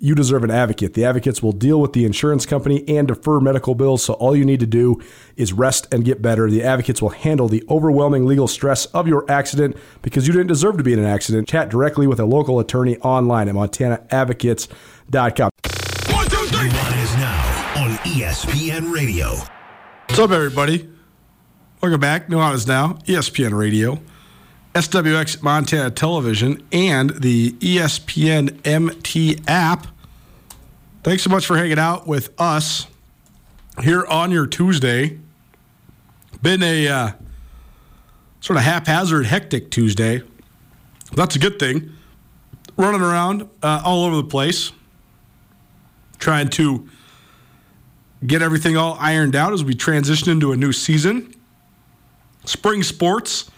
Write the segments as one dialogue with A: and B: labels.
A: you deserve an advocate. The advocates will deal with the insurance company and defer medical bills, so all you need to do is rest and get better. The advocates will handle the overwhelming legal stress of your accident because you didn't deserve to be in an accident. Chat directly with a local attorney online at montanaadvocates.com. One, two, three. is now on ESPN Radio. What's up, everybody? Welcome back. Nuanez Now, ESPN Radio. SWX Montana Television, and the ESPN MT app. Thanks so much for hanging out with us here on your Tuesday. Been a uh, sort of haphazard, hectic Tuesday. That's a good thing. Running around uh, all over the place, trying to get everything all ironed out as we transition into a new season. Spring sports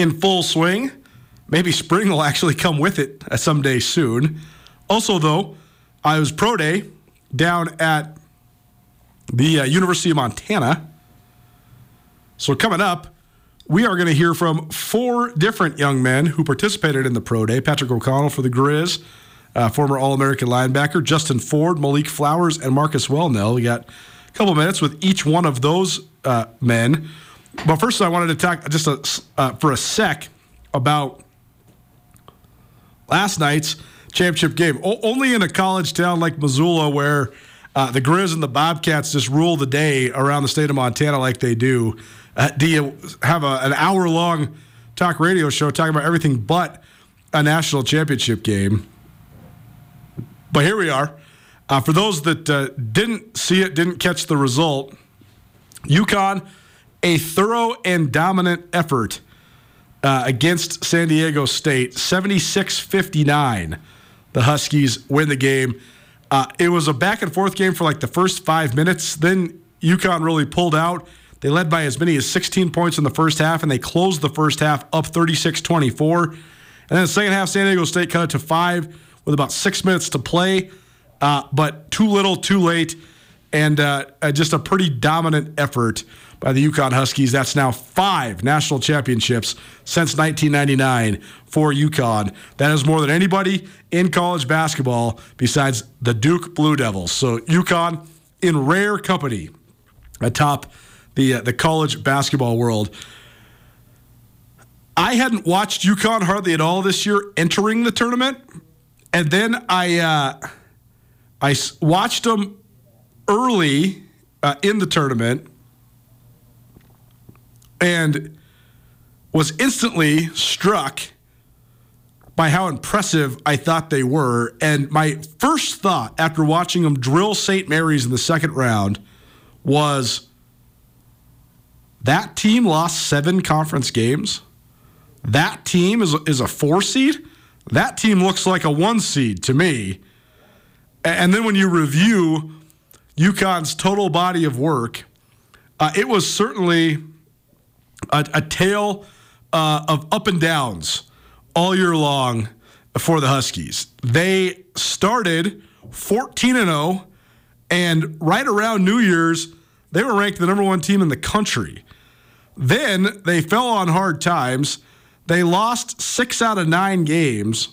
A: in full swing. Maybe spring will actually come with it someday soon. Also, though, I was pro day down at the uh, University of Montana. So, coming up, we are going to hear from four different young men who participated in the pro day Patrick O'Connell for the Griz, uh, former All American linebacker, Justin Ford, Malik Flowers, and Marcus Welnel. We got a couple minutes with each one of those uh, men but first, I wanted to talk just a, uh, for a sec about last night's championship game. O- only in a college town like Missoula, where uh, the Griz and the Bobcats just rule the day around the state of Montana like they do, uh, do you have a, an hour long talk radio show talking about everything but a national championship game? But here we are. Uh, for those that uh, didn't see it, didn't catch the result, UConn a thorough and dominant effort uh, against San Diego State, 76 59. The Huskies win the game. Uh, it was a back and forth game for like the first five minutes. Then UConn really pulled out. They led by as many as 16 points in the first half, and they closed the first half up 36 24. And then the second half, San Diego State cut it to five with about six minutes to play, uh, but too little, too late, and uh, just a pretty dominant effort by the UConn Huskies. That's now five national championships since 1999 for UConn. That is more than anybody in college basketball besides the Duke Blue Devils. So UConn in rare company atop the uh, the college basketball world. I hadn't watched UConn hardly at all this year entering the tournament, and then I uh, I watched them early uh, in the tournament and was instantly struck by how impressive I thought they were. And my first thought after watching them drill St. Mary's in the second round was that team lost seven conference games. That team is, is a four seed. That team looks like a one seed to me. And then when you review UConn's total body of work, uh, it was certainly a, a tale uh, of up and downs all year long for the Huskies. They started 14 and 0, and right around New Year's, they were ranked the number one team in the country. Then they fell on hard times. They lost six out of nine games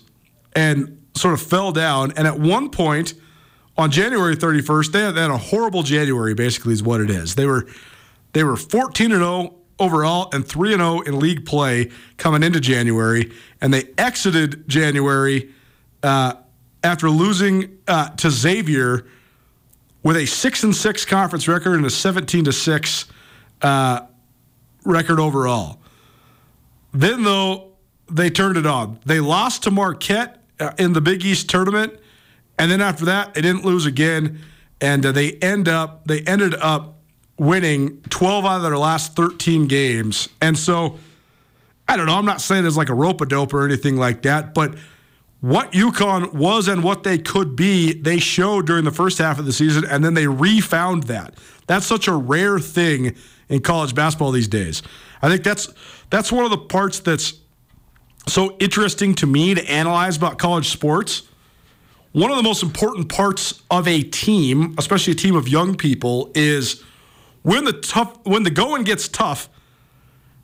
A: and sort of fell down. And at one point on January 31st, they had, they had a horrible January, basically, is what it is. They were they were 14 and 0 overall and 3 and 0 in league play coming into January. And they exited January uh, after losing uh, to Xavier with a 6 and 6 conference record and a 17 to 6 uh, record overall. Then, though, they turned it on. They lost to Marquette uh, in the Big East tournament. And then after that, they didn't lose again. And uh, they end up, they ended up winning 12 out of their last 13 games. And so, I don't know, I'm not saying it's like a rope a dope or anything like that, but what UConn was and what they could be, they showed during the first half of the season, and then they refound that. That's such a rare thing in college basketball these days. I think that's that's one of the parts that's so interesting to me to analyze about college sports. One of the most important parts of a team, especially a team of young people, is when the tough when the going gets tough,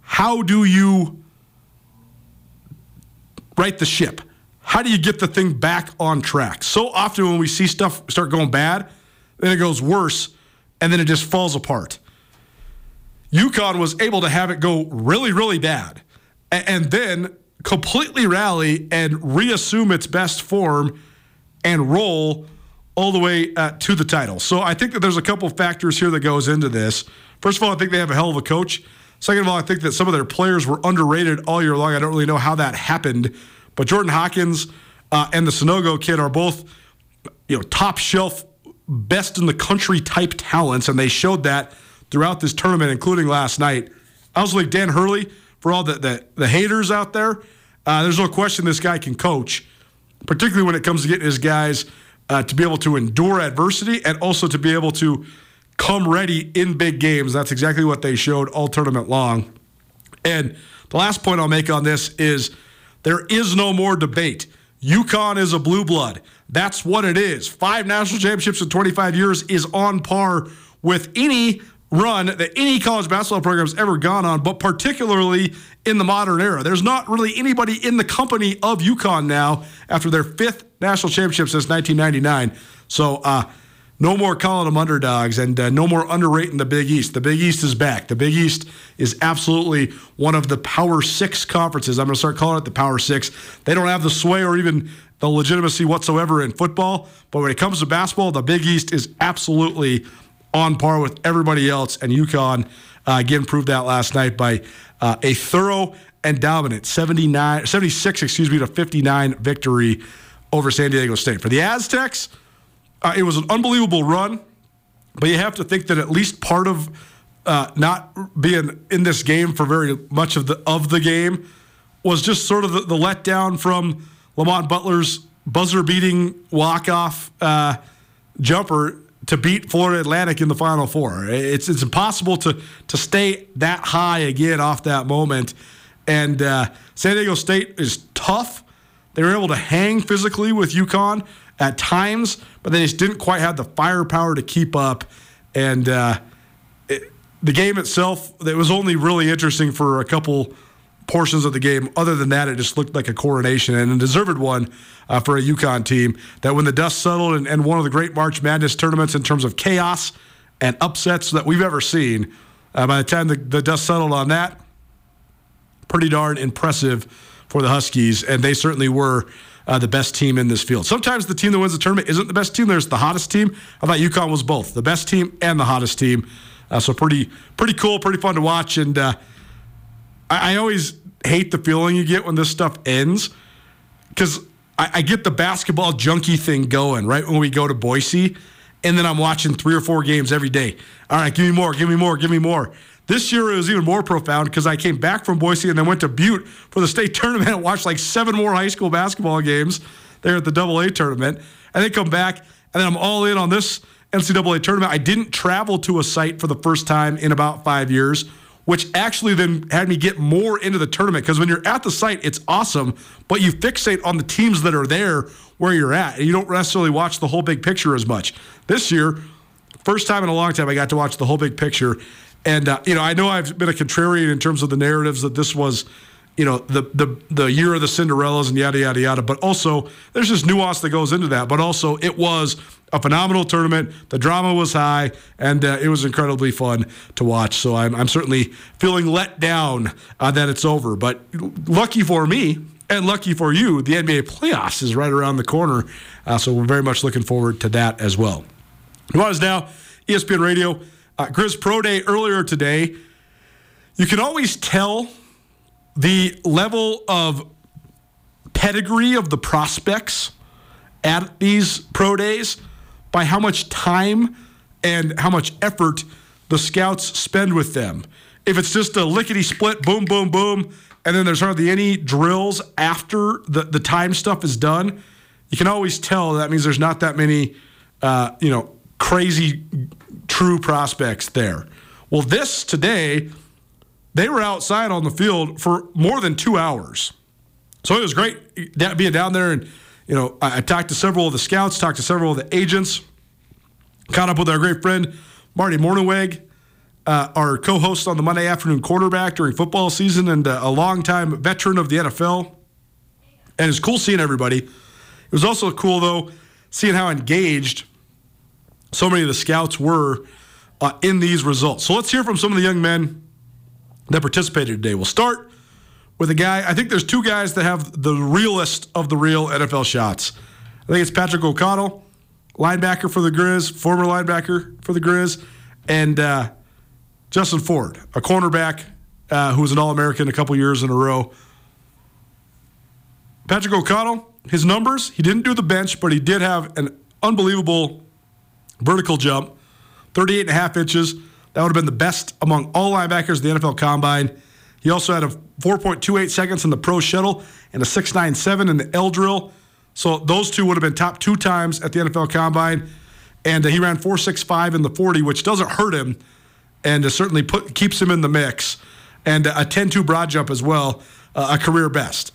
A: how do you right the ship? How do you get the thing back on track? So often when we see stuff start going bad, then it goes worse, and then it just falls apart. UConn was able to have it go really, really bad, and then completely rally and reassume its best form and roll all the way uh, to the title. So I think that there's a couple factors here that goes into this. First of all, I think they have a hell of a coach. Second of all, I think that some of their players were underrated all year long. I don't really know how that happened, but Jordan Hawkins uh, and the Sanogo kid are both, you know, top shelf, best in the country type talents, and they showed that throughout this tournament, including last night. I was like Dan Hurley for all the the, the haters out there. Uh, there's no question this guy can coach, particularly when it comes to getting his guys uh, to be able to endure adversity and also to be able to come ready in big games. That's exactly what they showed all tournament long. And the last point I'll make on this is there is no more debate. UConn is a blue blood. That's what it is. Five national championships in 25 years is on par with any run that any college basketball program has ever gone on, but particularly in the modern era. There's not really anybody in the company of UConn now after their fifth national championship since 1999. So, uh, no more calling them underdogs and uh, no more underrating the Big East. The Big East is back. The Big East is absolutely one of the Power Six conferences. I'm going to start calling it the Power Six. They don't have the sway or even the legitimacy whatsoever in football, but when it comes to basketball, the Big East is absolutely on par with everybody else. And UConn, uh, again, proved that last night by uh, a thorough and dominant 79, 76, excuse me, to 59 victory over San Diego State. For the Aztecs, uh, it was an unbelievable run, but you have to think that at least part of uh, not being in this game for very much of the of the game was just sort of the, the letdown from Lamont Butler's buzzer-beating walk-off uh, jumper to beat Florida Atlantic in the Final Four. It's it's impossible to to stay that high again off that moment. And uh, San Diego State is tough. They were able to hang physically with UConn at times, but they just didn't quite have the firepower to keep up. And uh, it, the game itself, it was only really interesting for a couple portions of the game. Other than that, it just looked like a coronation and a deserved one uh, for a UConn team. That when the dust settled and, and, one of the great March Madness tournaments in terms of chaos and upsets that we've ever seen, uh, by the time the, the dust settled on that, pretty darn impressive for the Huskies, and they certainly were. Uh, the best team in this field. Sometimes the team that wins the tournament isn't the best team. There's the hottest team. I thought UConn was both the best team and the hottest team. Uh, so pretty, pretty cool, pretty fun to watch. And uh, I, I always hate the feeling you get when this stuff ends because I, I, get the basketball junkie thing going right when we go to Boise, and then I'm watching three or four games every day. All right, give me more, give me more, give me more. This year it was even more profound because I came back from Boise and then went to Butte for the state tournament and watched like seven more high school basketball games there at the Double A tournament, and then come back and then I'm all in on this NCAA tournament. I didn't travel to a site for the first time in about five years which actually then had me get more into the tournament because when you're at the site, it's awesome, but you fixate on the teams that are there where you're at, and you don't necessarily watch the whole big picture as much. This year, first time in a long time, I got to watch the whole big picture. And, uh, you know, I know I've been a contrarian in terms of the narratives that this was you know the the the year of the Cinderellas and yada yada yada. But also there's this nuance that goes into that. But also it was a phenomenal tournament. The drama was high, and uh, it was incredibly fun to watch. So I'm I'm certainly feeling let down uh, that it's over. But lucky for me. And lucky for you, the NBA playoffs is right around the corner. Uh, so we're very much looking forward to that as well. Nuanez Now, ESPN Radio, uh, Griz Pro Day earlier today. You can always tell the level of pedigree of the prospects at these pro days by how much time and how much effort the scouts spend with them. If it's just a lickety split, boom, boom, boom, and then there's hardly any drills after the, the time stuff is done, you can always tell that means there's not that many, uh, you know, crazy true prospects there. Well, this today they were outside on the field for more than two hours. So it was great being down there. And, you know, I, talked to several of the scouts, talked to several of the agents, caught up with our great friend, Marty Mornhinweg, uh, our co host on the Monday afternoon quarterback during football season and uh, a longtime veteran of the NFL. And it's cool seeing everybody. It was also cool, though, seeing how engaged so many of the scouts were uh, in these results. So let's hear from some of the young men that participated today. We'll start with a guy. I think there's two guys that have the realest of the real NFL shots. I think it's Patrick O'Connell, linebacker for the Griz, former linebacker for the Griz, and uh, Justin Ford, a cornerback uh, who was an All American a couple years in a row. Patrick O'Connell, his numbers, he didn't do the bench, but he did have an unbelievable vertical jump, 38 and a half inches. That would have been the best among all linebackers in the NFL Combine. He also had a 4.28 seconds in the pro shuttle and a 6.97 in the L drill. So those two would have been top two times at the NFL Combine. And uh, he ran 4.65 in the 40, which doesn't hurt him and certainly put, keeps him in the mix. And a 10.2 broad jump as well, uh, a career best.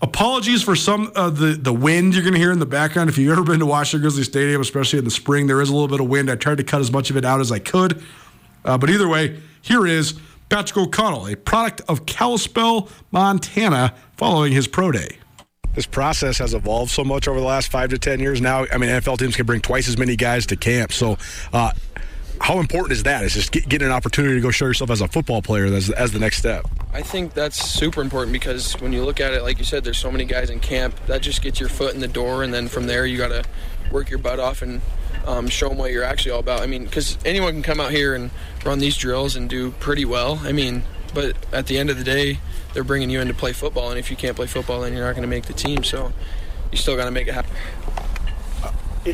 A: Apologies for some of the, the wind you're going to hear in the background. If you've ever been to Washington Grizzly Stadium, especially in the spring, there is a little bit of wind. I tried to cut as much of it out as I could. Uh, but either way, here is Patrick O'Connell, a product of Kalispell, Montana, following his pro day.
B: This process has evolved so much over the last five to 10 years. Now, I mean, NFL teams can bring twice as many guys to camp. So, uh, how important is that? Is just get, getting an opportunity to go show yourself as a football player as, as the next step?
C: I think that's super important because when you look at it, like you said, there's so many guys in camp. That just gets your foot in the door, and then from there, you got to work your butt off and um, show them what you're actually all about. I mean, because anyone can come out here and run these drills and do pretty well. I mean, but at the end of the day, they're bringing you in to play football, and if you can't play football, then you're not going to make the team. So you still got to make it happen.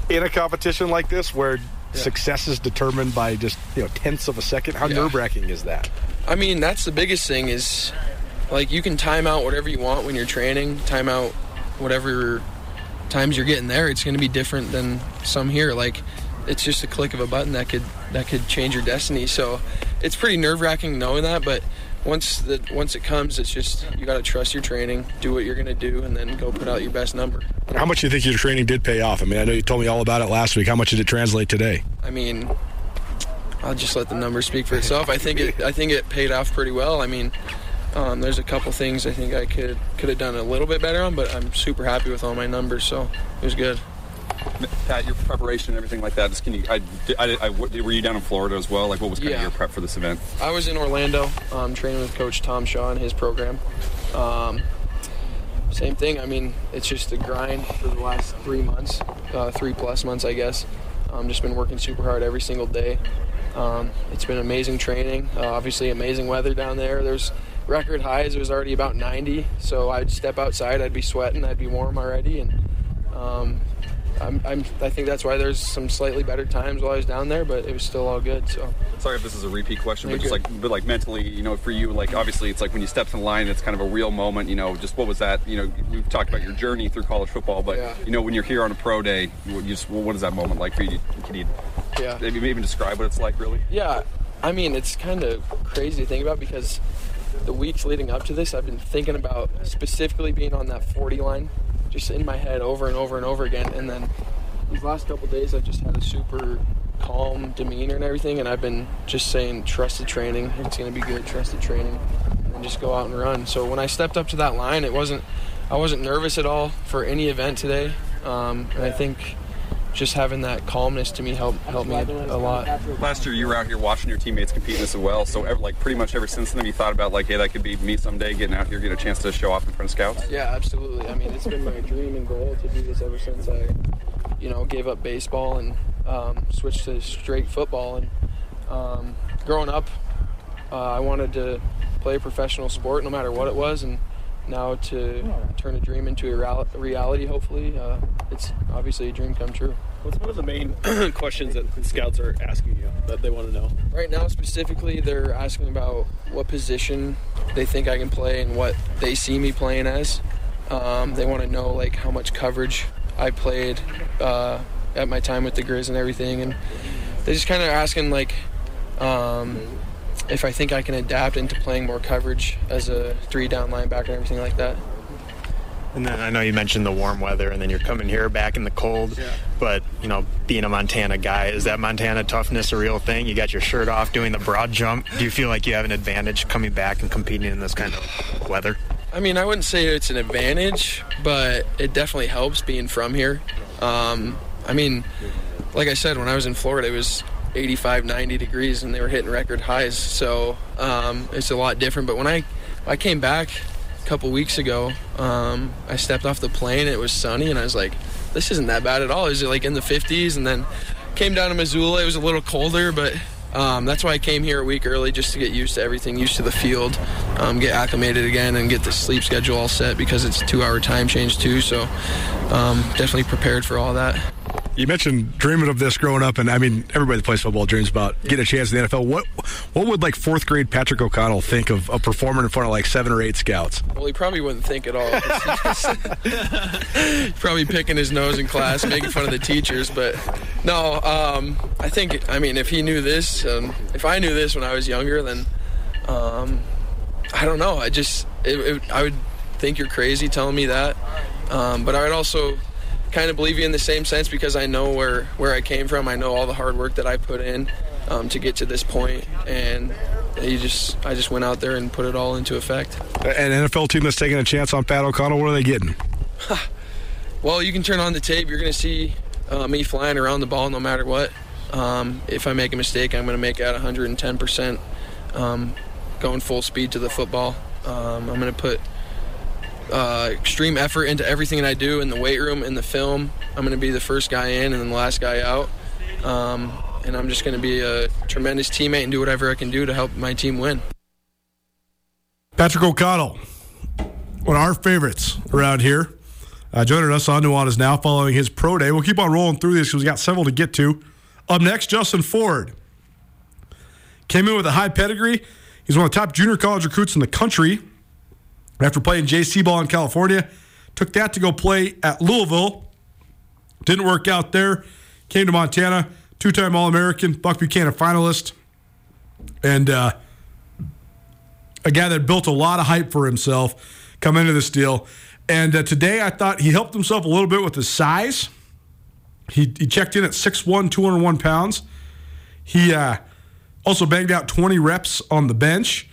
B: In a competition like this, where yeah. success is determined by just you know tenths of a second, how yeah. nerve wracking is that?
C: I mean, that's the biggest thing is like you can time out whatever you want when you're training, time out whatever times you're getting there. It's going to be different than some here. Like it's just a click of a button that could that could change your destiny. So it's pretty nerve wracking knowing that, but once the once it comes, it's just you got to trust your training, do what you're going to do, and then go put out your best number.
B: How much do you think your training did pay off? I mean, I know you told me all about it last week. How much did it translate today?
C: I mean, I'll just let the numbers speak for itself. I think it I think it paid off pretty well. I mean. Um, there's a couple things I think I could could have done a little bit better on, but I'm super happy with all my numbers, so it was good.
D: Pat, your preparation and everything like that. Just can you? I, I, I, were you down in Florida as well? Like, what was kind yeah. of your prep for this event?
C: I was in Orlando, um, training with Coach Tom Shaw and his program. Um, same thing. I mean, it's just a grind for the last three months, uh, three plus months, I guess. Um, just been working super hard every single day. Um, it's been amazing training. Uh, obviously, amazing weather down there. There's record highs. It was already about 90, so I'd step outside, I'd be sweating, I'd be warm already, and um, I'm, I'm, i think that's why there's some slightly better times while I was down there, but it was still all good. So
D: sorry if this is a repeat question, but just like, but like mentally, you know, for you, like obviously, it's like when you step in the line, it's kind of a real moment. You know, just what was that? You know, we've talked about your journey through college football, but yeah. you know, when you're here on a pro day, you just what is that moment like for you? Can you, yeah, maybe even describe what it's like, really?
C: Yeah, I mean, it's kind of crazy to think about because the weeks leading up to this, I've been thinking about specifically being on that 40 line just in my head over and over and over again. And then these last couple days, I've just had a super calm demeanor and everything. And I've been just saying, trusted training. It's going to be good, trusted training. And just go out and run. So when I stepped up to that line, it wasn't, I wasn't nervous at all for any event today. Um, and I think just having that calmness to me helped helped me a lot.
D: Last year, you were out here watching your teammates compete in this as well. So, ever, like pretty much ever since then, you thought about like, hey, that could be me someday, getting out here, getting a chance to show off in front of scouts.
C: Yeah, absolutely. I mean, it's been my dream and goal to do this ever since I, you know, gave up baseball and um, switched to straight football. And um, growing up, uh, I wanted to play a professional sport, no matter what it was, and now to turn a dream into a reality, hopefully, uh, it's obviously a dream come true.
E: What's one of the main questions that scouts are asking you that they want to know?
C: Right now, specifically, they're asking about what position they think I can play and what they see me playing as. Um, they want to know like how much coverage I played uh, at my time with the Griz and everything, and they're just kind of asking like. Um, if I think I can adapt into playing more coverage as a three down linebacker and everything like that.
F: And then I know you mentioned the warm weather, and then you're coming here back in the cold. Yeah. But you know, being a Montana guy, is that Montana toughness a real thing? You got your shirt off doing the broad jump. Do you feel like you have an advantage coming back and competing in this kind of weather?
C: I mean, I wouldn't say it's an advantage, but it definitely helps being from here. Um, I mean, like I said, when I was in Florida, it was 85, 90 degrees, and they were hitting record highs. So um, it's a lot different. But when I I came back a couple weeks ago, um, I stepped off the plane. It was sunny, and I was like, "This isn't that bad at all." Is it like in the 50s? And then came down to Missoula. It was a little colder, but um, that's why I came here a week early just to get used to everything, used to the field, um, get acclimated again, and get the sleep schedule all set because it's a two-hour time change too. So um, definitely prepared for all that.
B: You mentioned dreaming of this growing up, and I mean everybody that plays football dreams about getting a chance in the NFL. What what would like fourth grade Patrick O'Connell think of, of performing in front of like seven or eight scouts?
C: Well, he probably wouldn't think at all. probably picking his nose in class, making fun of the teachers. But no, um, I think I mean if he knew this, um, if I knew this when I was younger, then um, I don't know. I just it, it, I would think you're crazy telling me that, um, but I would also kind of believe you in the same sense because I know where where I came from. I know all the hard work that I put in um, to get to this point, and you just I just went out there and put it all into effect.
B: An NFL team that's taking a chance on Pat O'Connell. What are they getting?
C: well, you can turn on the tape. You're going to see uh, me flying around the ball no matter what. Um, if I make a mistake, I'm going to make it 110 percent, um, going full speed to the football. Um, I'm going to put uh, extreme effort into everything that I do in the weight room, in the film. I'm going to be the first guy in and then the last guy out. Um, and I'm just going to be a tremendous teammate and do whatever I can do to help my team win.
A: Patrick O'Connell, one of our favorites around here, uh, joining us on Nuanez Now following his pro day. We'll keep on rolling through this because we got several to get to. Up next, Justin Ford. Came in with a high pedigree. He's one of the top junior college recruits in the country after playing JC ball in California. Took that to go play at Louisville. Didn't work out there. Came to Montana, two time All American, Buck Buchanan finalist, and uh, a guy that built a lot of hype for himself come into this deal. And uh, today I thought he helped himself a little bit with his size. He, he checked in at 6'1, 201 pounds. He uh, also banged out 20 reps on the bench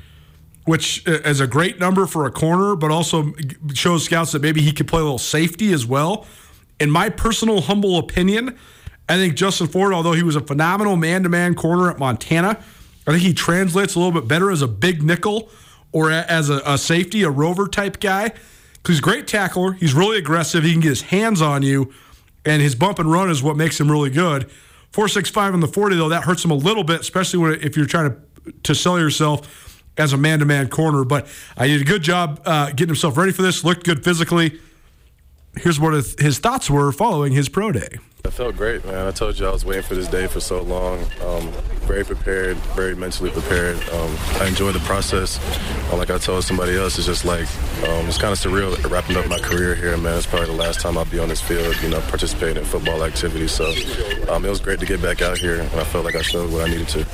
A: which uh, is a great number for a corner, but also shows scouts that maybe he could play a little safety as well. In my personal humble opinion, I think Justin Ford, although he was a phenomenal man to man corner at Montana, I think he translates a little bit better as a big nickel or as a, a safety, a rover type guy. He's a great tackler. He's really aggressive. He can get his hands on you, and his bump and run is what makes him really good. 465 on the 40, though, that hurts him a little bit, especially when, if you're trying to, to sell yourself as a man to man corner. But I did a good job uh, getting himself ready for this, looked good physically. Here's what his thoughts were following his pro day.
G: I felt great, man. I told you I was waiting for this day for so long. Um, very prepared, very mentally prepared. Um, I enjoyed the process. Uh, like I told somebody else, it's just like um, it's kind of surreal wrapping up my career here, man. It's probably the last time I'll be on this field, you know, participating in football activities. So um, it was great to get back out here, and I felt like I showed what I needed to.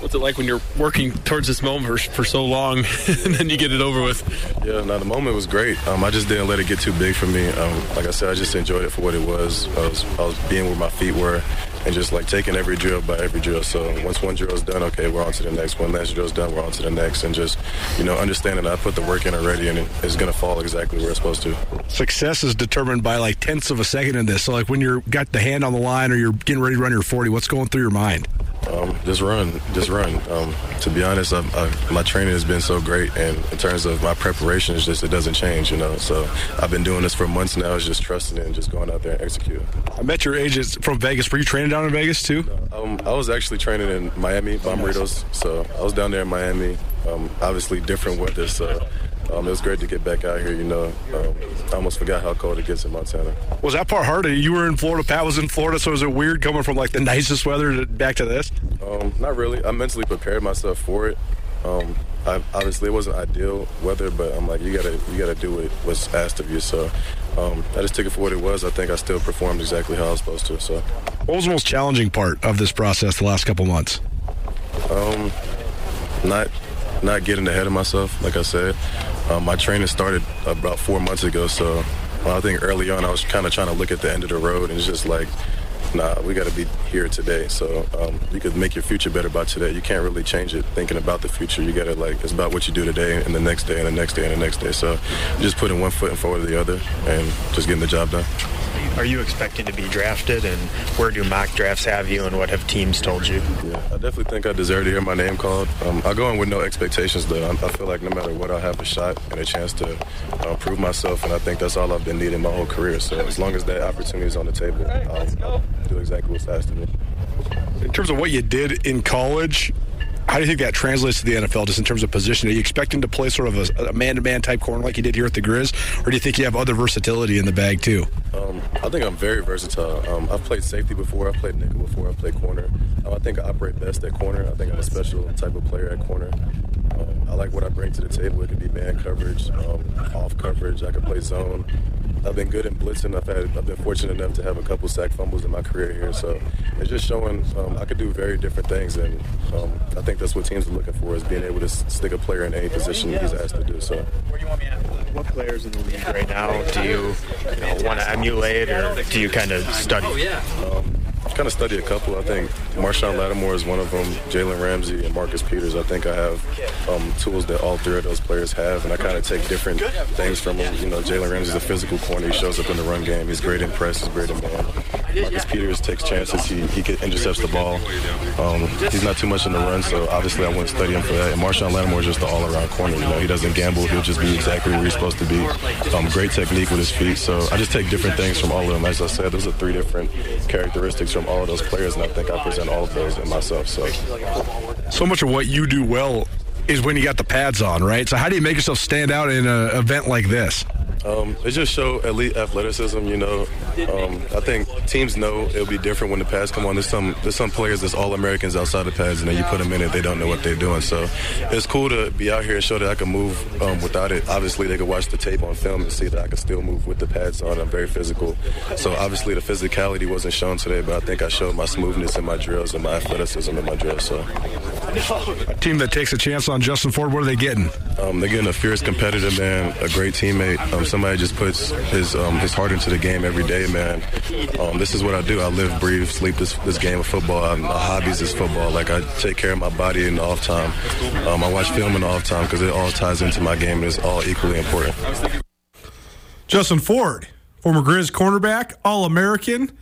E: What's it like when you're working towards this moment for, for so long and then you get it over with?
G: Yeah, now the moment was great. Um, I just didn't let it get too big for me. Um, like I said, I just enjoyed it for what it was. I was, I was being where my feet were and just like taking every drill by every drill. So once one drill is done, okay, we're on to the next. One last drill is done, we're on to the next. And just, you know, understanding that I put the work in already and it's going to fall exactly where it's supposed to.
B: Success is determined by like tenths of a second in this. So like when you're got the hand on the line or you're getting ready to run your 40, what's going through your mind?
G: Um, just run, just run. Um, to be honest, I, I, my training has been so great, and in terms of my preparation, it's just it doesn't change, you know. So I've been doing this for months now. It's just trusting it and just going out there and executing.
B: I met your agents from Vegas. Were you training down in Vegas too?
G: Um, I was actually training in Miami, Bommarito's. So I was down there in Miami. Um, obviously, different weather. So um, it was great to get back out here. You know, um, I almost forgot how cold it gets in Montana.
B: Was that part harder? You were in Florida. Pat was in Florida. So was it weird coming from like the nicest weather to, back to this?
G: Um, not really. I mentally prepared myself for it. Um, I, obviously, it wasn't ideal weather, but I'm like, you gotta, you gotta do what was asked of you. So um, I just took it for what it was. I think I still performed exactly how I was supposed to. So,
B: what was the most challenging part of this process the last couple months?
G: Um, not not getting ahead of myself. Like I said, um, my training started about four months ago, so I think early on I was kind of trying to look at the end of the road and it's just like, nah, we got to be here today. So um, you could make your future better by today. You can't really change it thinking about the future. You got to like it's about what you do today and the next day and the next day and the next day. So just putting one foot in forward of the other and just getting the job done.
F: Are you expecting to be drafted, and where do mock drafts have you, and what have teams told you?
G: Yeah, I definitely think I deserve to hear my name called. Um, I go in with no expectations, though. I feel like no matter what, I'll have a shot and a chance to uh, prove myself, and I think that's all I've been needing my whole career. So as long as that opportunity is on the table, I'll, I'll do exactly what's asked of me.
B: In terms of what you did in college, how do you think that translates to the NFL, just in terms of position? Are you expecting to play sort of a, a man-to-man type corner like you did here at the Griz, or do you think you have other versatility in the bag too?
G: Um, I think I'm very versatile. Um, I've played safety before. I've played nickel before. I've played corner. Um, I think I operate best at corner. I think I'm a special type of player at corner. Um, I like what I bring to the table. It could be man coverage, um, off coverage. I can play zone. I've been good in blitzing. I've had I've been fortunate enough to have a couple sack fumbles in my career here. So it's just showing um, I could do very different things, and um, I think that's what teams are looking for is being able to stick a player in any position he's asked to do. So.
F: What players in the league right now do you, you know, want to emulate, or do you kind of study?
G: Um, kind of study a couple. I think Marshon Lattimore is one of them. Jalen Ramsey and Marcus Peters. I think I have um, tools that all three of those players have, and I kind of take different things from them. You know, Jalen Ramsey is a physical corner. He shows up in the run game. He's great in press. He's great in man. Marcus Peters takes chances. He he intercepts the ball. Um, he's not too much in the run, so obviously I wouldn't study him for that. And Marshon Lattimore is just the all-around corner. You know, he doesn't gamble. He'll just be exactly where he's supposed to be. Um, great technique with his feet. So I just take different things from all of them. As I said, those are three different characteristics from all those players, and I think I present all of those in myself. So,
B: so much of what you do well is when you got the pads on, right? So how do you make yourself stand out in an event like this?
G: Um, it just show elite athleticism. You know, um, I think teams know it'll be different when the pads come on. There's some there's some players that's all Americans outside the pads, and then you put them in it, they don't know what they're doing. So it's cool to be out here and show that I can move um, without it. Obviously, they can watch the tape on film and see that I can still move with the pads on. I'm very physical. So obviously, the physicality wasn't shown today, but I think I showed my smoothness in my drills and my athleticism in my drills. So
B: a team that takes a chance on Justin Ford, what are they getting?
G: Um, they're getting a fierce competitor, man, a great teammate. Um, somebody just puts his um, his heart into the game every day, man. Um, this is what I do. I live, breathe, sleep this this game of football. I, my hobbies is football. Like I take care of my body in the off time. Um, I watch film in the off time because it all ties into my game and it's all equally important.
A: Justin Ford, former Griz cornerback, All American.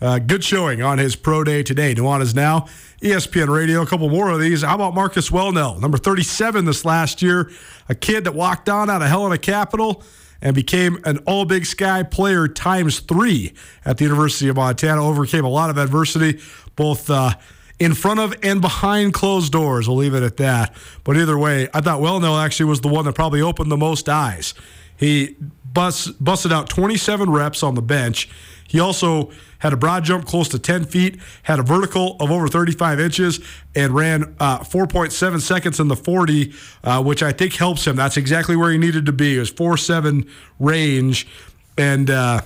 A: Uh, good showing on his pro day today. Nuanez Now, ESPN Radio. A couple more of these. How about Marcus Welnel, number 37 this last year? A kid that walked on out of Helena Capital and became an All Big Sky player times three at the University of Montana. Overcame a lot of adversity, both uh, in front of and behind closed doors. We'll leave it at that. But either way, I thought Wellnell actually was the one that probably opened the most eyes. He bust, busted out 27 reps on the bench. He also had a broad jump close to 10 feet, had a vertical of over 35 inches, and ran uh, 4.7 seconds in the 40, uh, which I think helps him. That's exactly where he needed to be. It was 4.7 range. And uh,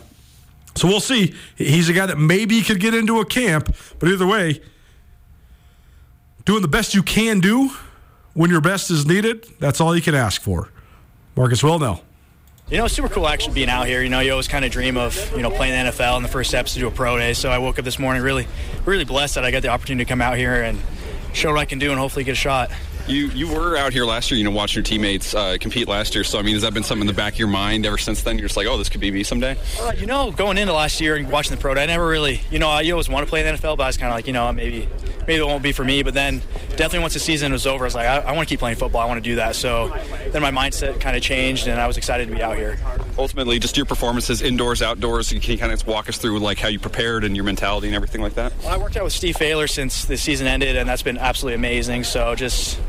A: so we'll see. He's a guy that maybe could get into a camp, but either way, doing the best you can do when your best is needed, that's all you can ask for. Marcus Welnel.
H: You know, super cool actually being out here. You know, you always kind of dream of, you know, playing the NFL and the first steps to do a pro day. So I woke up this morning really, really blessed that I got the opportunity to come out here and show what I can do and hopefully get a shot.
D: You you were out here last year, you know, watching your teammates uh, compete last year. So I mean, has that been something in the back of your mind ever since then? You're just like, oh, this could be me someday.
H: Uh, you know, going into last year and watching the pro day, I never really, you know, I always want to play in the NFL, but I was kind of like, you know, maybe maybe it won't be for me. But then definitely once the season was over, I was like, I, I want to keep playing football. I want to do that. So then my mindset kind of changed, and I was excited to be out here.
D: Ultimately, just your performances, indoors, outdoors. Can you kind of walk us through like how you prepared and your mentality and everything like that?
H: Well, I worked out with Steve Failer since the season ended, and that's been absolutely amazing. So just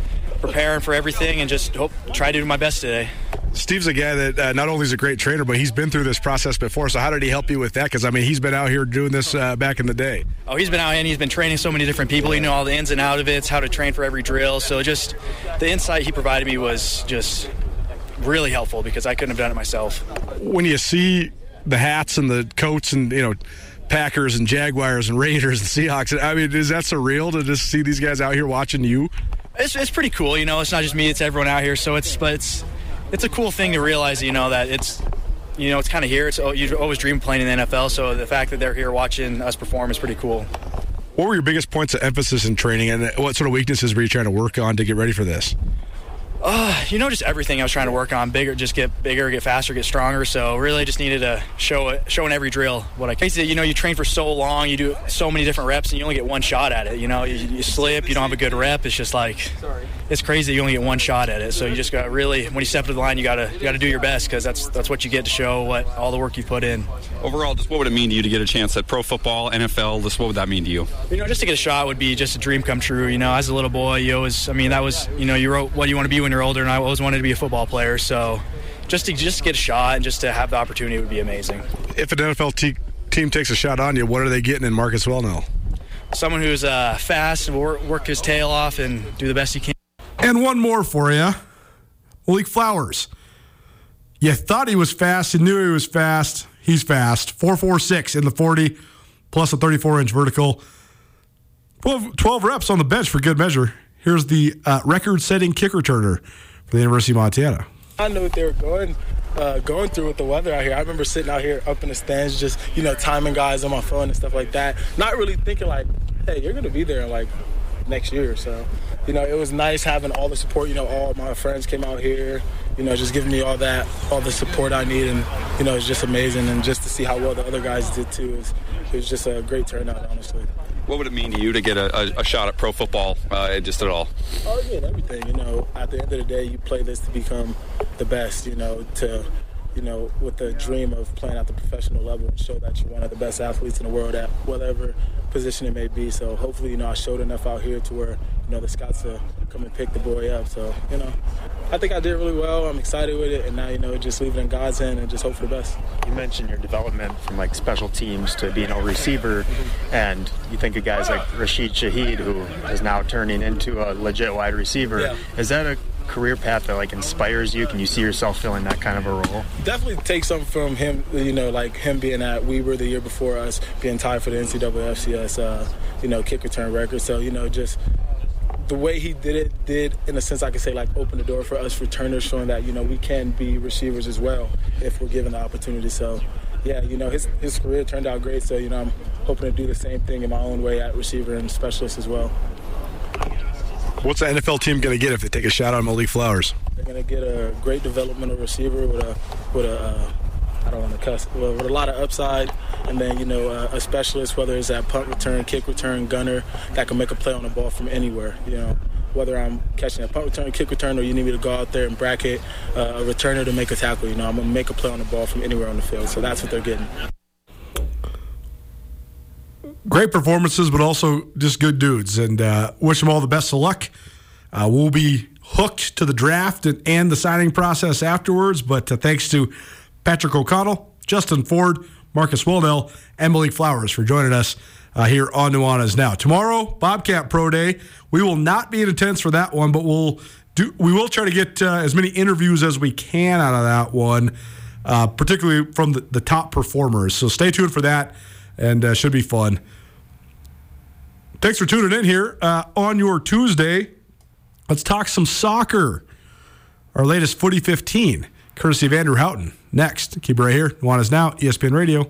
H: preparing for everything and just hope try to do my best today.
B: Steve's a guy that uh, not only is a great trainer, but he's been through this process before. So how did he help you with that? Because I mean, he's been out here doing this uh, back in the day.
H: Oh, he's been out and he's been training so many different people. You know all the ins and outs of it, how to train for every drill. So just the insight he provided me was just really helpful because I couldn't have done it myself.
B: When you see the hats and the coats and you know. Packers and Jaguars and Raiders and Seahawks. I mean, is that surreal to just see these guys out here watching you?
H: It's, it's pretty cool, you know. It's not just me; it's everyone out here. So it's, but it's, it's a cool thing to realize, you know, that it's you know, it's kind of here. It's oh, you always dream playing in the NFL. So the fact that they're here watching us perform is pretty cool.
B: What were your biggest points of emphasis in training, and what sort of weaknesses were you trying to work on to get ready for this?
H: Uh, you know, just everything I was trying to work on. Bigger, just get bigger, get faster, get stronger. So really, just needed to show it, show in every drill what I. Basically, you know, you train for so long, you do so many different reps, and you only get one shot at it. You know, you, you slip, you don't have a good rep. It's just like, it's crazy. You only get one shot at it. So you just got really, when you step to the line, you gotta you gotta do your best because that's that's what you get to show what all the work you put in.
D: Overall, just what would it mean to you to get a chance at pro football, NFL? Just what would that mean to you?
H: You know, just to get a shot would be just a dream come true. You know, as a little boy, you always, I mean, that was, you know, you wrote what you want to be when you're older, and I always wanted to be a football player. So just to just get a shot and just to have the opportunity would be amazing.
B: If an NFL te- team takes a shot on you, what are they getting in Marcus Welnel?
H: Someone who's uh, fast, work, work his tail off, and do the best he can.
A: And one more for you Malik Flowers. You thought he was fast, you knew he was fast. He's fast. 446 in the 40, plus a 34 inch vertical. 12, 12 reps on the bench for good measure. Here's the uh, record setting kick returner for the University of Montana.
I: I knew what they were going uh, going through with the weather out here. I remember sitting out here up in the stands, just you know, timing guys on my phone and stuff like that. Not really thinking like, hey, you're gonna be there in like next year. So, you know, it was nice having all the support. You know, all my friends came out here. You know, just giving me all that, all the support I need, and you know, it's just amazing. And just to see how well the other guys did too, it was, it was just a great turnout, honestly.
D: What would it mean to you to get a, a, a shot at pro football, uh, just at all?
I: Oh, yeah, everything. You know, at the end of the day, you play this to become the best. You know, to you know, with the dream of playing at the professional level and show that you're one of the best athletes in the world at whatever position it may be. So hopefully, you know, I showed enough out here to where, you know, the scouts will come and pick the boy up. So, you know, I think I did really well. I'm excited with it. And now, you know, just leave it in God's hand and just hope for the best.
F: You mentioned your development from like special teams to being a receiver. And you think of guys like Rashid Shaheed, who is now turning into a legit wide receiver.
I: Yeah.
F: Is that a career path that like inspires you? Can you see yourself filling that kind of a role?
I: Definitely take something from him, you know, like him being at Weber the year before us, being tied for the NCAA uh, you know, kick return record. So, you know, just the way he did it did, in a sense, I could say, like open the door for us returners, showing that you know we can be receivers as well if we're given the opportunity. So, yeah, you know, his his career turned out great. So, you know, I'm hoping to do the same thing in my own way at receiver and specialist as well.
B: What's the NFL team going to get if they take a shot on Malik Flowers?
I: They're going to get a great developmental receiver with a with a uh, I don't want to cuss, well, with a lot of upside, and then you know uh, a specialist, whether it's that punt return, kick return, gunner, that can make a play on the ball from anywhere. You know, whether I'm catching a punt return, kick return, or you need me to go out there and bracket uh, a returner to make a tackle. You know, I'm gonna make a play on the ball from anywhere on the field. So that's what they're getting.
A: Great performances, but also just good dudes. And uh, wish them all the best of luck. Uh, we'll be hooked to the draft and, and the signing process afterwards. But uh, thanks to Patrick O'Connell, Justin Ford, Marcus Welnel, and Flowers for joining us uh, here on Nuanez Now. Tomorrow, Bobcat Pro Day. We will not be in attendance for that one, but we'll do. We will try to get uh, as many interviews as we can out of that one, uh, particularly from the, the, top performers. So stay tuned for that, and uh, should be fun. Thanks for tuning in here uh, on your Tuesday. Let's talk some soccer. Our latest Footy 15, courtesy of Andrew Houghton. Next, keep it right here. Nuanez Now, ESPN Radio.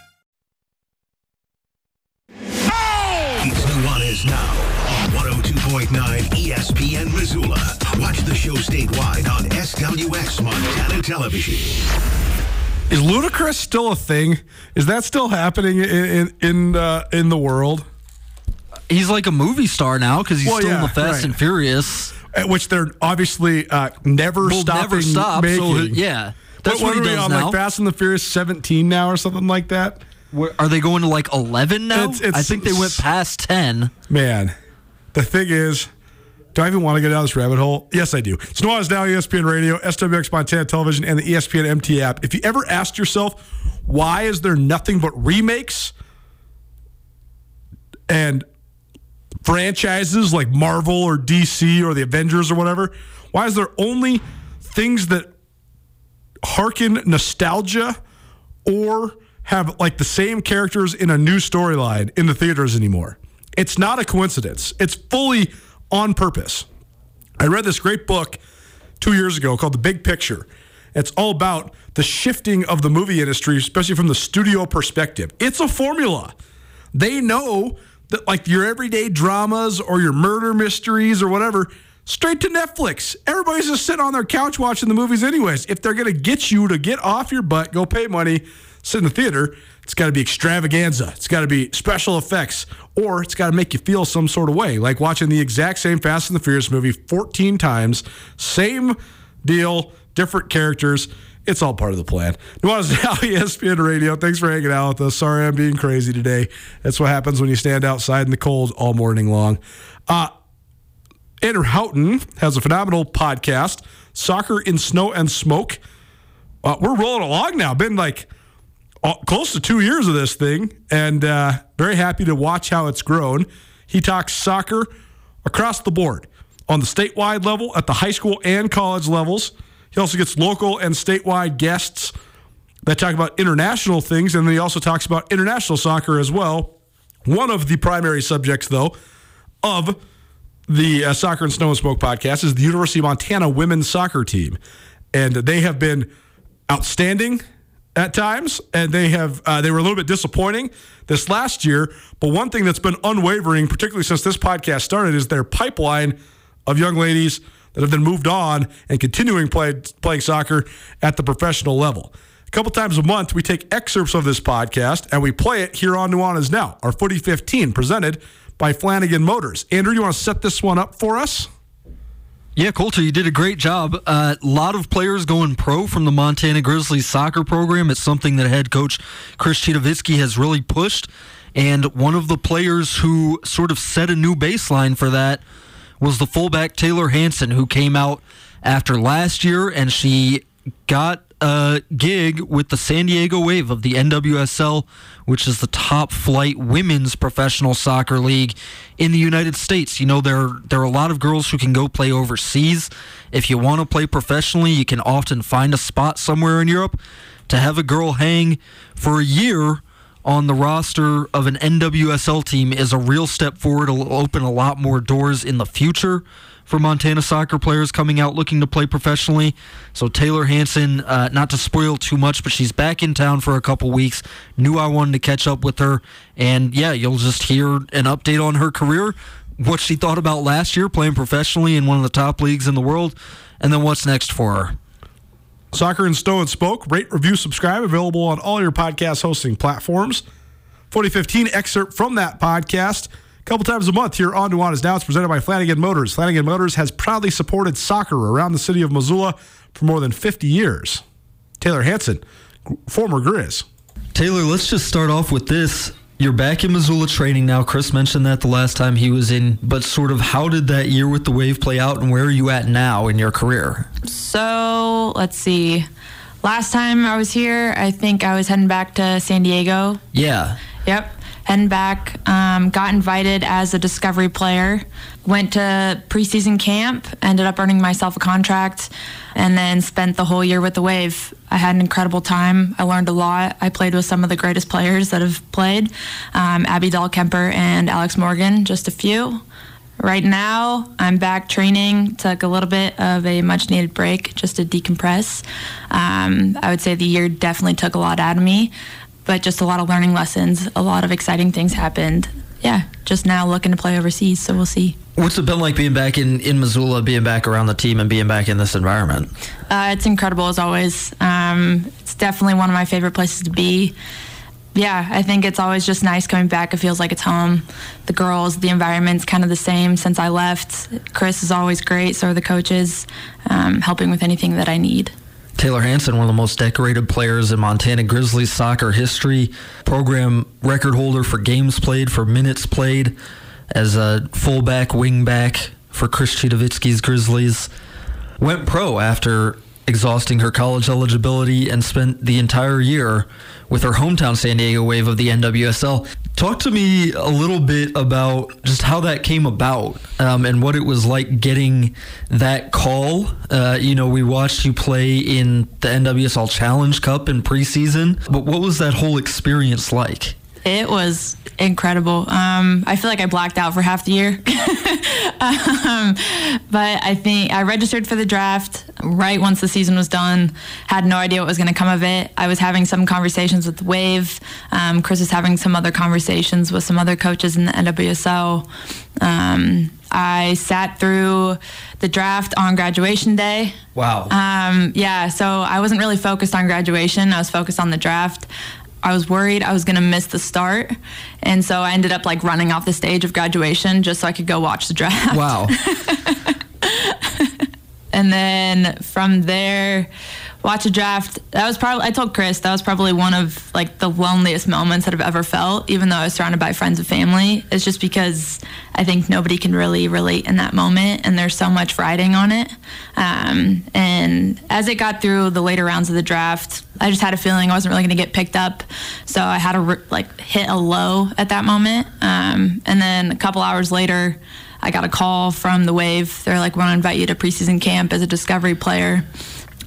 J: Nuanez now on 102.9 ESPN Missoula. Watch the show statewide on SWX Montana Television.
A: Is Ludacris still a thing? Is that still happening in in in, uh, in the world?
K: He's like a movie star now because he's
A: Well,
K: still in the Fast
A: right.
K: and Furious.
A: At which they're obviously uh, never
K: Will
A: stopping
K: never stop. So
A: making.
K: yeah, that's
A: what,
K: what,
A: what
K: he
A: are we
K: does
A: on,
K: now.
A: like Fast and the Furious 17 now or something like that?
K: Where- Are they going to like eleven now?
A: It's- it's-
K: I think they went past ten.
A: Man, the thing is, Do I even want to get down this rabbit hole? Yes, I do. It's Nuanez Now, ESPN Radio, SWX Montana Television, and the ESPN MT app. If you ever asked yourself, why is there nothing but remakes and franchises like Marvel or DC or the Avengers or whatever? Why is there only things that harken nostalgia or have like the same characters in a new storyline in the theaters anymore? It's not a coincidence. It's fully on purpose. I read this great book two years ago called The Big Picture. It's all about the shifting of the movie industry, especially from the studio perspective. It's a formula. They know that, like your everyday dramas or your murder mysteries or whatever, straight to Netflix. Everybody's just sitting on their couch watching the movies, anyways. If they're going to get you to get off your butt, go pay money, sit in the theater, it's got to be extravaganza. It's got to be special effects, or it's got to make you feel some sort of way, like watching the exact same Fast and the Furious movie 14 times, same deal, different characters. It's all part of the plan. Nuanez Now, ESPN Radio. Thanks for hanging out with us. Sorry I'm being crazy today. That's what happens when you stand outside in the cold all morning long. Uh, Andrew Houghton has a phenomenal podcast, Soccer in Snow and Smoke. Uh, we're rolling along now. Been like close to two years of this thing, and uh, very happy to watch how it's grown. He talks soccer across the board on the statewide level, at the high school and college levels. He also gets local and statewide guests that talk about international things, and then he also talks about international soccer as well. One of the primary subjects, though, of the uh, Soccer and Snow and Smoke podcast is the University of Montana women's soccer team, and they have been outstanding at times, and they have uh, they were a little bit disappointing this last year. But one thing that's been unwavering, particularly since this podcast started, is their pipeline of young ladies that have then moved on and continuing play, playing soccer at the professional level. A couple times a month, we take excerpts of this podcast and we play it here on Nuanez Now, our Footy 15, presented by Flanagan Motors. Andrew, you want to set this one up for us?
K: Yeah, Colter, you did a great job. A uh, lot of players going pro from the Montana Grizzlies soccer program. It's something that head coach Chris Citowicki has really pushed. And one of the players who sort of set a new baseline for that was the fullback Taylor Hansen, who came out after last year and she got a gig with the San Diego Wave of the NWSL, which is the top flight women's professional soccer league in the United States. You know, there there are a lot of girls who can go play overseas. If you want to play professionally, you can often find a spot somewhere in Europe. To have a girl hang for a year on the roster of an NWSL team is a real step forward. It'll open a lot more doors in the future for Montana soccer players coming out looking to play professionally. So Taylor Hansen, uh, not to spoil too much, but she's back in town for a couple weeks. Knew I wanted to catch up with her, and yeah, you'll just hear an update on her career, what she thought about last year playing professionally in one of the top leagues in the world, and then what's next for her.
A: Soccer and Stone Spoke. Rate, review, subscribe. Available on all your podcast hosting platforms. 2015 excerpt from that podcast. A couple times a month here on Nuanez Now. It's presented by Flanagan Motors. Flanagan Motors has proudly supported soccer around the city of Missoula for more than 50 years. Taylor Hansen, former Griz.
K: Taylor, let's just start off with this. You're back in Missoula training now. Chris mentioned that the last time he was in, but sort of how did that year with the Wave play out and where are you at now in your career?
L: So let's see. Last time I was here, I think I was heading back to San Diego.
K: Yeah.
L: Yep. Heading back. Um, got invited as a discovery player. Went to preseason camp. Ended up earning myself a contract, and then spent the whole year with the Wave. I had an incredible time. I learned a lot. I played with some of the greatest players that have played um, Abby Dahlkemper and Alex Morgan, just a few. Right now, I'm back training. Took a little bit of a much needed break just to decompress. Um, I would say the year definitely took a lot out of me, but just a lot of learning lessons. A lot of exciting things happened. Yeah, just now looking to play overseas, so we'll see.
K: What's it been like being back in, in Missoula, being back around the team, and being back in this environment?
L: Uh, it's incredible as always. Um, it's definitely one of my favorite places to be. Yeah, I think it's always just nice coming back. It feels like it's home. The girls, the environment's kind of the same since I left. Chris is always great, so are the coaches, um, helping with anything that I need.
K: Taylor Hansen, one of the most decorated players in Montana Grizzlies soccer history, program record holder for games played, for minutes played, as a fullback, wingback, for Chris Citowicki's Grizzlies, went pro after exhausting her college eligibility and spent the entire year with her hometown San Diego Wave of the NWSL. Talk to me a little bit about just how that came about um, and what it was like getting that call. Uh, you know, we watched you play in the NWSL Challenge Cup in preseason, but what was that whole experience like?
L: It was incredible. Um, I feel like I blacked out for half the year. um, but I think I registered for the draft right once the season was done. Had no idea what was going to come of it. I was having some conversations with Wave. Um, Chris was having some other conversations with some other coaches in the NWSL. Um, I sat through the draft on graduation day.
K: Wow.
L: Um, yeah, so I wasn't really focused on graduation. I was focused on the draft. I was worried I was going to miss the start. And so I ended up like running off the stage of graduation just so I could go watch the draft.
K: Wow.
L: and then from there, watch a draft. That was probably, I told Chris, that was probably one of like the loneliest moments that I've ever felt, even though I was surrounded by friends and family. It's just because I think nobody can really relate in that moment and there's so much riding on it. Um, and as it got through the later rounds of the draft, I just had a feeling I wasn't really going to get picked up. So I had to like hit a low at that moment. Um, and then a couple hours later, I got a call from the Wave. They're like, "We want to invite you to preseason camp as a Discovery player."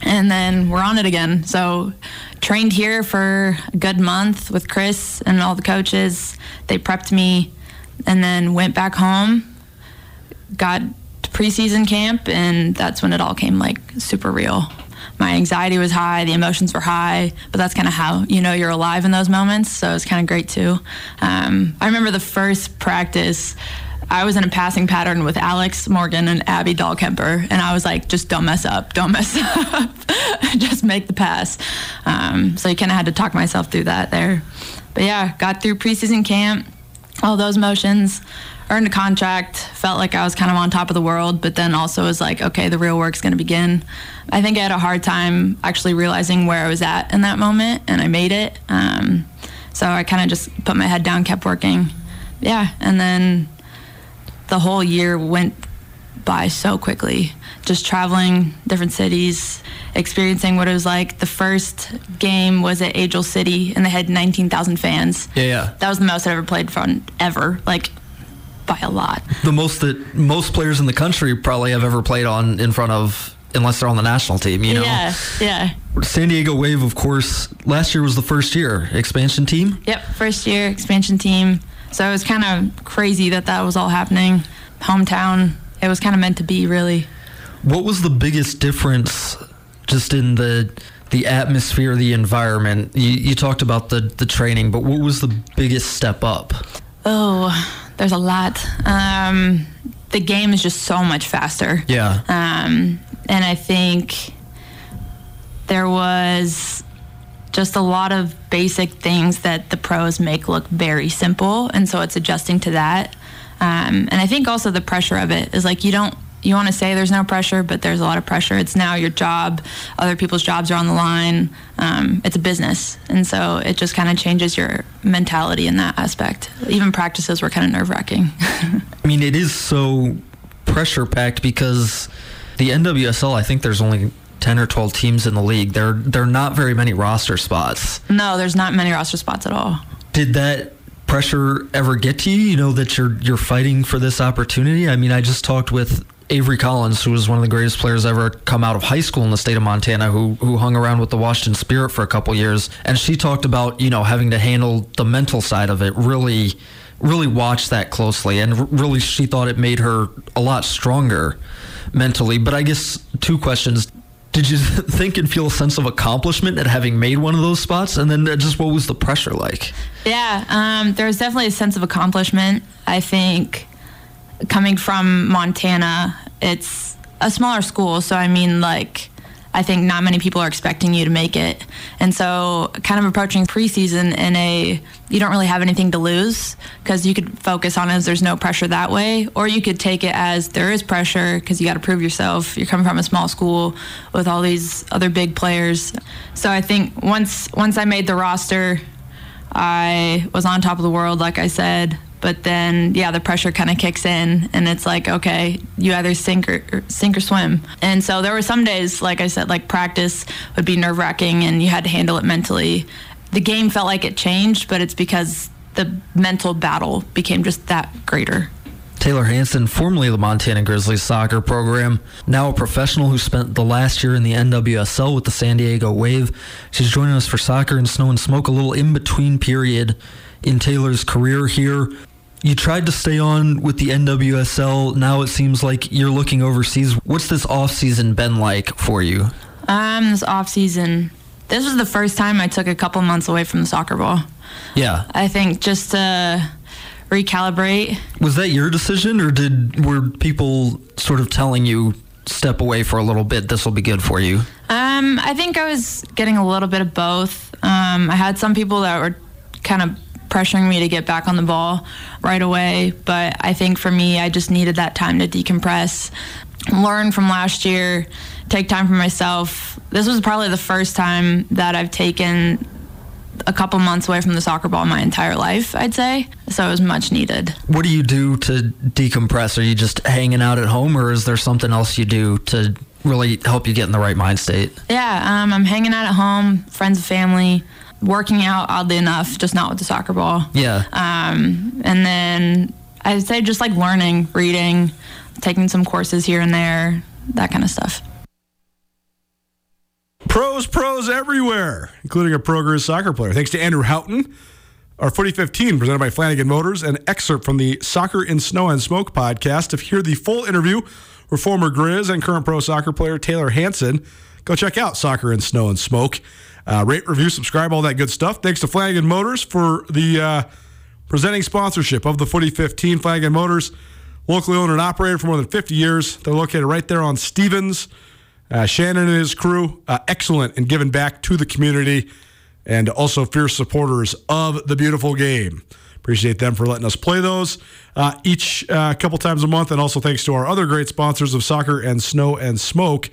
L: And then we're on it again. So trained here for a good month with Chris and all the coaches. They prepped me, and then went back home. Got to preseason camp, and that's when it all came like super real. My anxiety was high, the emotions were high, but that's kind of how you know you're alive in those moments. So it's kind of great too. Um, I remember the first practice. I was in a passing pattern with Alex Morgan and Abby Dahlkemper, and I was like, just don't mess up, don't mess up, just make the pass. Um, so I kind of had to talk myself through that there. But yeah, got through preseason camp, all those motions, earned a contract, felt like I was kind of on top of the world, but then also was like, okay, the real work's going to begin. I think I had a hard time actually realizing where I was at in that moment, and I made it. Um, so I kind of just put my head down, kept working. Yeah, and then the whole year went by so quickly. Just traveling different cities, experiencing what it was like. The first game was at Angel City, and they had 19,000 fans.
K: Yeah, yeah.
L: That was the most I ever played from ever, like by a lot.
K: The most that most players in the country probably have ever played on in front of, unless they're on the national team. You know.
L: Yeah, yeah.
K: San Diego Wave, of course, last year was the first year expansion team.
L: Yep, first year expansion team. So it was kind of crazy that that was all happening. Hometown, it was kind of meant to be, really.
K: What was the biggest difference just in the the atmosphere, the environment? You, you talked about the the training, but what was the biggest step up?
L: Oh, there's a lot. Um, the game is just so much faster.
K: Yeah.
L: Um, and I think there was just a lot of basic things that the pros make look very simple. And so it's adjusting to that. Um, and I think also the pressure of it is like you don't, you want to say there's no pressure, but there's a lot of pressure. It's now your job, other people's jobs are on the line. Um, it's a business. And so it just kind of changes your mentality in that aspect. Even practices were kind of nerve wracking.
K: I mean, it is so pressure packed because the NWSL, I think there's only 10 or 12 teams in the league. There, there are not very many roster spots.
L: no, there's not many roster spots at all.
K: Did that pressure ever get to you? You know that you're you're fighting for this opportunity. I mean, I just talked with Avery Collins, who was one of the greatest players ever come out of high school in the state of Montana, who who hung around with the Washington Spirit for a couple years, and she talked about you know having to handle the mental side of it. Really, really watch that closely, and really she thought it made her a lot stronger mentally. But I guess two questions. Did you think and feel a sense of accomplishment at having made one of those spots? And then uh, just what was the pressure like?
L: Yeah, um, there was definitely a sense of accomplishment. I think coming from Montana, it's a smaller school, so I mean, like, I think not many people are expecting you to make it. And so, kind of approaching preseason in a, you don't really have anything to lose because you could focus on it as there's no pressure that way, or you could take it as there is pressure because you got to prove yourself. You're coming from a small school with all these other big players. So I think once once I made the roster, I was on top of the world, like I said, But then, yeah, the pressure kind of kicks in, and it's like, okay, you either sink or, or sink or swim. And so there were some days, like I said, like practice would be nerve wracking, and you had to handle it mentally. The game felt like it changed, but it's because the mental battle became just that greater.
K: Taylor Hansen, formerly the Montana Grizzlies soccer program, now a professional who spent the last year in the NWSL with the San Diego Wave. She's joining us for Soccer and Snow and Smoke, a little in between period in Taylor's career here. You tried to stay on with the NWSL. Now it seems like you're looking overseas. What's this off season been like for you?
L: Um, this off season, this was the first time I took a couple months away from the soccer ball.
K: Yeah.
L: I think just to recalibrate.
K: Was that your decision, or did were people sort of telling you step away for a little bit? This will be good for you.
L: Um, I think I was getting a little bit of both. Um, I had some people that were kind of pressuring me to get back on the ball right away, but I think for me, I just needed that time to decompress, learn from last year, take time for myself. This was probably the first time that I've taken a couple months away from the soccer ball my entire life, I'd say. So it was much needed.
K: What do you do to decompress? Are you just hanging out at home, or is there something else you do to really help you get in the right mind state?
L: Yeah, um, I'm hanging out at home, friends and family, working out, oddly enough, just not with the soccer ball.
K: Yeah.
L: Um, and then I'd say just like learning, reading, taking some courses here and there, that kind of stuff.
A: Pros, pros everywhere, including a progress soccer player. Thanks to Andrew Houghton. Our Footy 15, presented by Flanagan Motors, an excerpt from the Soccer in Snow and Smoke podcast. To hear the full interview with former Griz and current pro soccer player Taylor Hansen, go check out Soccer in Snow and Smoke. Uh, rate, review, subscribe, all that good stuff. Thanks to Flanagan Motors for the uh, presenting sponsorship of the Footy 15. Flanagan Motors, locally owned and operated for more than 50 years. They're located right there on Stephens. Uh, Shannon and his crew, uh, excellent in giving back to the community and also fierce supporters of the beautiful game. Appreciate them for letting us play those uh, each uh, couple times a month. And also thanks to our other great sponsors of Soccer and Snow and Smoke,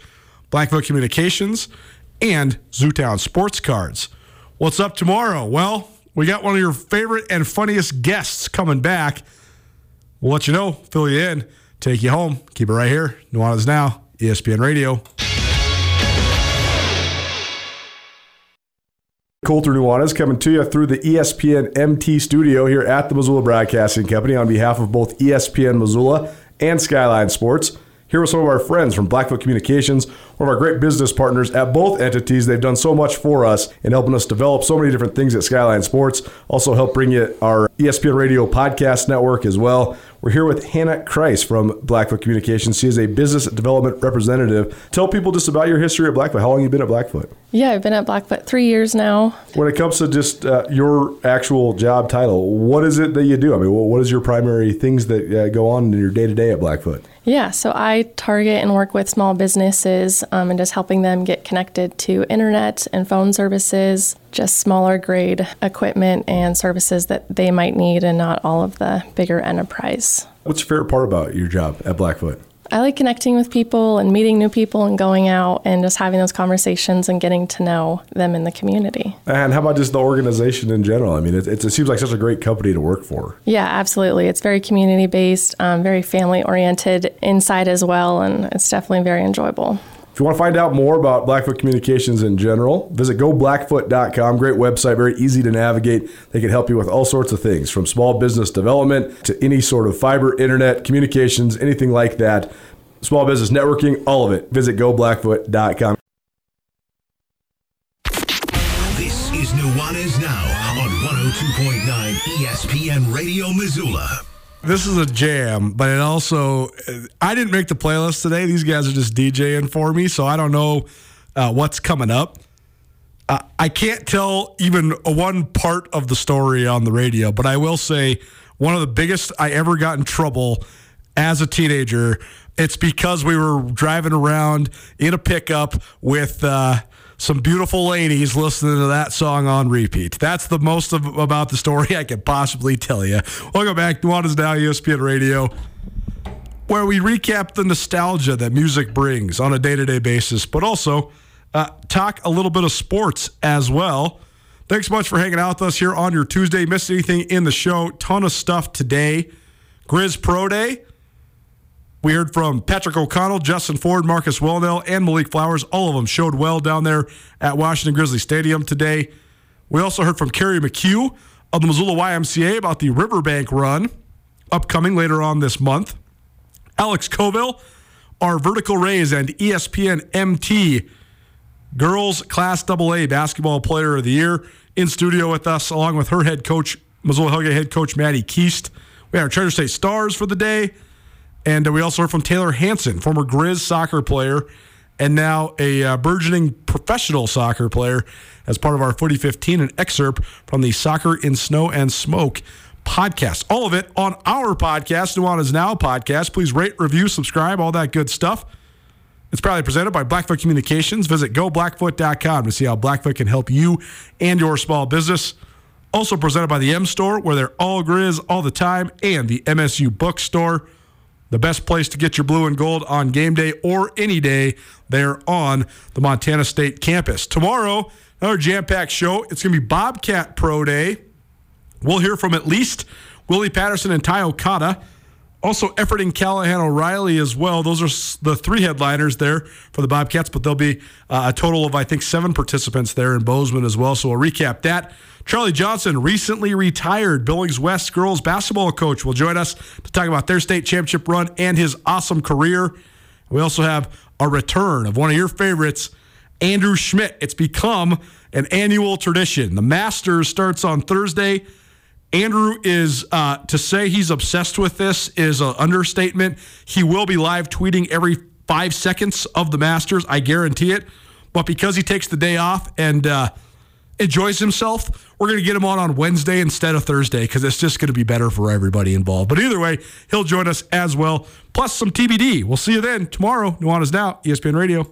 A: Blackfoot Communications and Zootown Sports Cards. What's up tomorrow? Well, we got one of your favorite and funniest guests coming back. We'll let you know, fill you in, take you home. Keep it right here. Nuanez Now, ESPN Radio. Colter Nuanez coming to you through the ESPN MT studio here at the Missoula Broadcasting Company on behalf of both ESPN Missoula and Skyline Sports. Here with some of our friends from Blackfoot Communications, one of our great business partners at both entities. They've done so much for us in helping us develop so many different things at Skyline Sports. Also, help bring you our ESPN Radio podcast network as well. We're here with Hannah Kreis from Blackfoot Communications. She is a business development representative. Tell people just about your history at Blackfoot. How long have you been at Blackfoot?
M: Yeah, I've been at Blackfoot three years now.
A: When it comes to just uh, your actual job title, what is it that you do? I mean, what is your primary things that uh, go on in your day to day at Blackfoot?
M: Yeah, so I target and work with small businesses um, and just helping them get connected to internet and phone services, just smaller grade equipment and services that they might need, and not all of the bigger enterprise.
A: What's your favorite part about your job at Blackfoot?
M: I like connecting with people and meeting new people and going out and just having those conversations and getting to know them in the community.
A: And how about just the organization in general? I mean, it, it seems like such a great company to work for.
M: Yeah, absolutely. It's very community based, um, very family oriented inside as well, and it's definitely very enjoyable.
A: If you want to find out more about Blackfoot Communications in general, visit goblackfoot.com. Great website, very easy to navigate. They can help you with all sorts of things from small business development to any sort of fiber, internet, communications, anything like that. Small business networking, all of it. Visit goblackfoot.com.
J: This is Nuanez Now on 102.9 ESPN Radio Missoula.
A: This is a jam, but it also, I didn't make the playlist today. These guys are just DJing for me, so I don't know uh, what's coming up. Uh, I can't tell even one part of the story on the radio, but I will say one of the biggest I ever got in trouble as a teenager. It's because we were driving around in a pickup with uh, some beautiful ladies listening to that song on repeat. That's the most of, about the story I could possibly tell you. Welcome back is Now ESPN Radio, where we recap the nostalgia that music brings on a day to day basis, but also uh, talk a little bit of sports as well. Thanks so much for hanging out with us here on your Tuesday. Missed anything in the show? Ton of stuff today. Griz Pro Day. We heard from Patrick O'Connell, Justin Ford, Marcus Welnel, and Malik Flowers. All of them showed well down there at Washington Grizzly Stadium today. We also heard from Kerry McHugh of the Missoula YMCA about the Riverbank Run upcoming later on this month. Alex Coville, our Vertical Raise and ESPN MT Girls Class AA Basketball Player of the Year, in studio with us, along with her head coach, Missoula Hellgate head coach Maddie Keast. We had our Treasure State Stars for the day. And we also heard from Taylor Hansen, former Griz soccer player and now a uh, burgeoning professional soccer player as part of our Footy 15, an excerpt from the Soccer in Snow and Smoke podcast. All of it on our podcast, Nuanez Now podcast. Please rate, review, subscribe, all that good stuff. It's proudly presented by Blackfoot Communications. Visit goblackfoot.com to see how Blackfoot can help you and your small business. Also presented by the M Store, where they're all griz all the time, and the MSU Bookstore. The best place to get your blue and gold on game day or any day there on the Montana State campus. Tomorrow, another jam packed show. It's going to be Bobcat Pro Day. We'll hear from at least Willie Patterson and Ty Okada. Also, Efforting Callahan O'Reilly as well. Those are the three headliners there for the Bobcats, but there'll be uh, a total of, I think, seven participants there in Bozeman as well. So we'll recap that. Charlie Johnson, recently retired Billings West girls basketball coach, will join us to talk about their state championship run and his awesome career. We also have a return of one of your favorites, Andrew Schmidt. It's become an annual tradition. The Masters starts on Thursday. Andrew is uh, to say he's obsessed with this is an understatement. He will be live tweeting every five seconds of the Masters, I guarantee it. But because he takes the day off and uh, enjoys himself, we're going to get him on on Wednesday instead of Thursday because it's just going to be better for everybody involved. But either way, he'll join us as well, plus some TBD. We'll see you then tomorrow. Nuanez Now, ESPN Radio.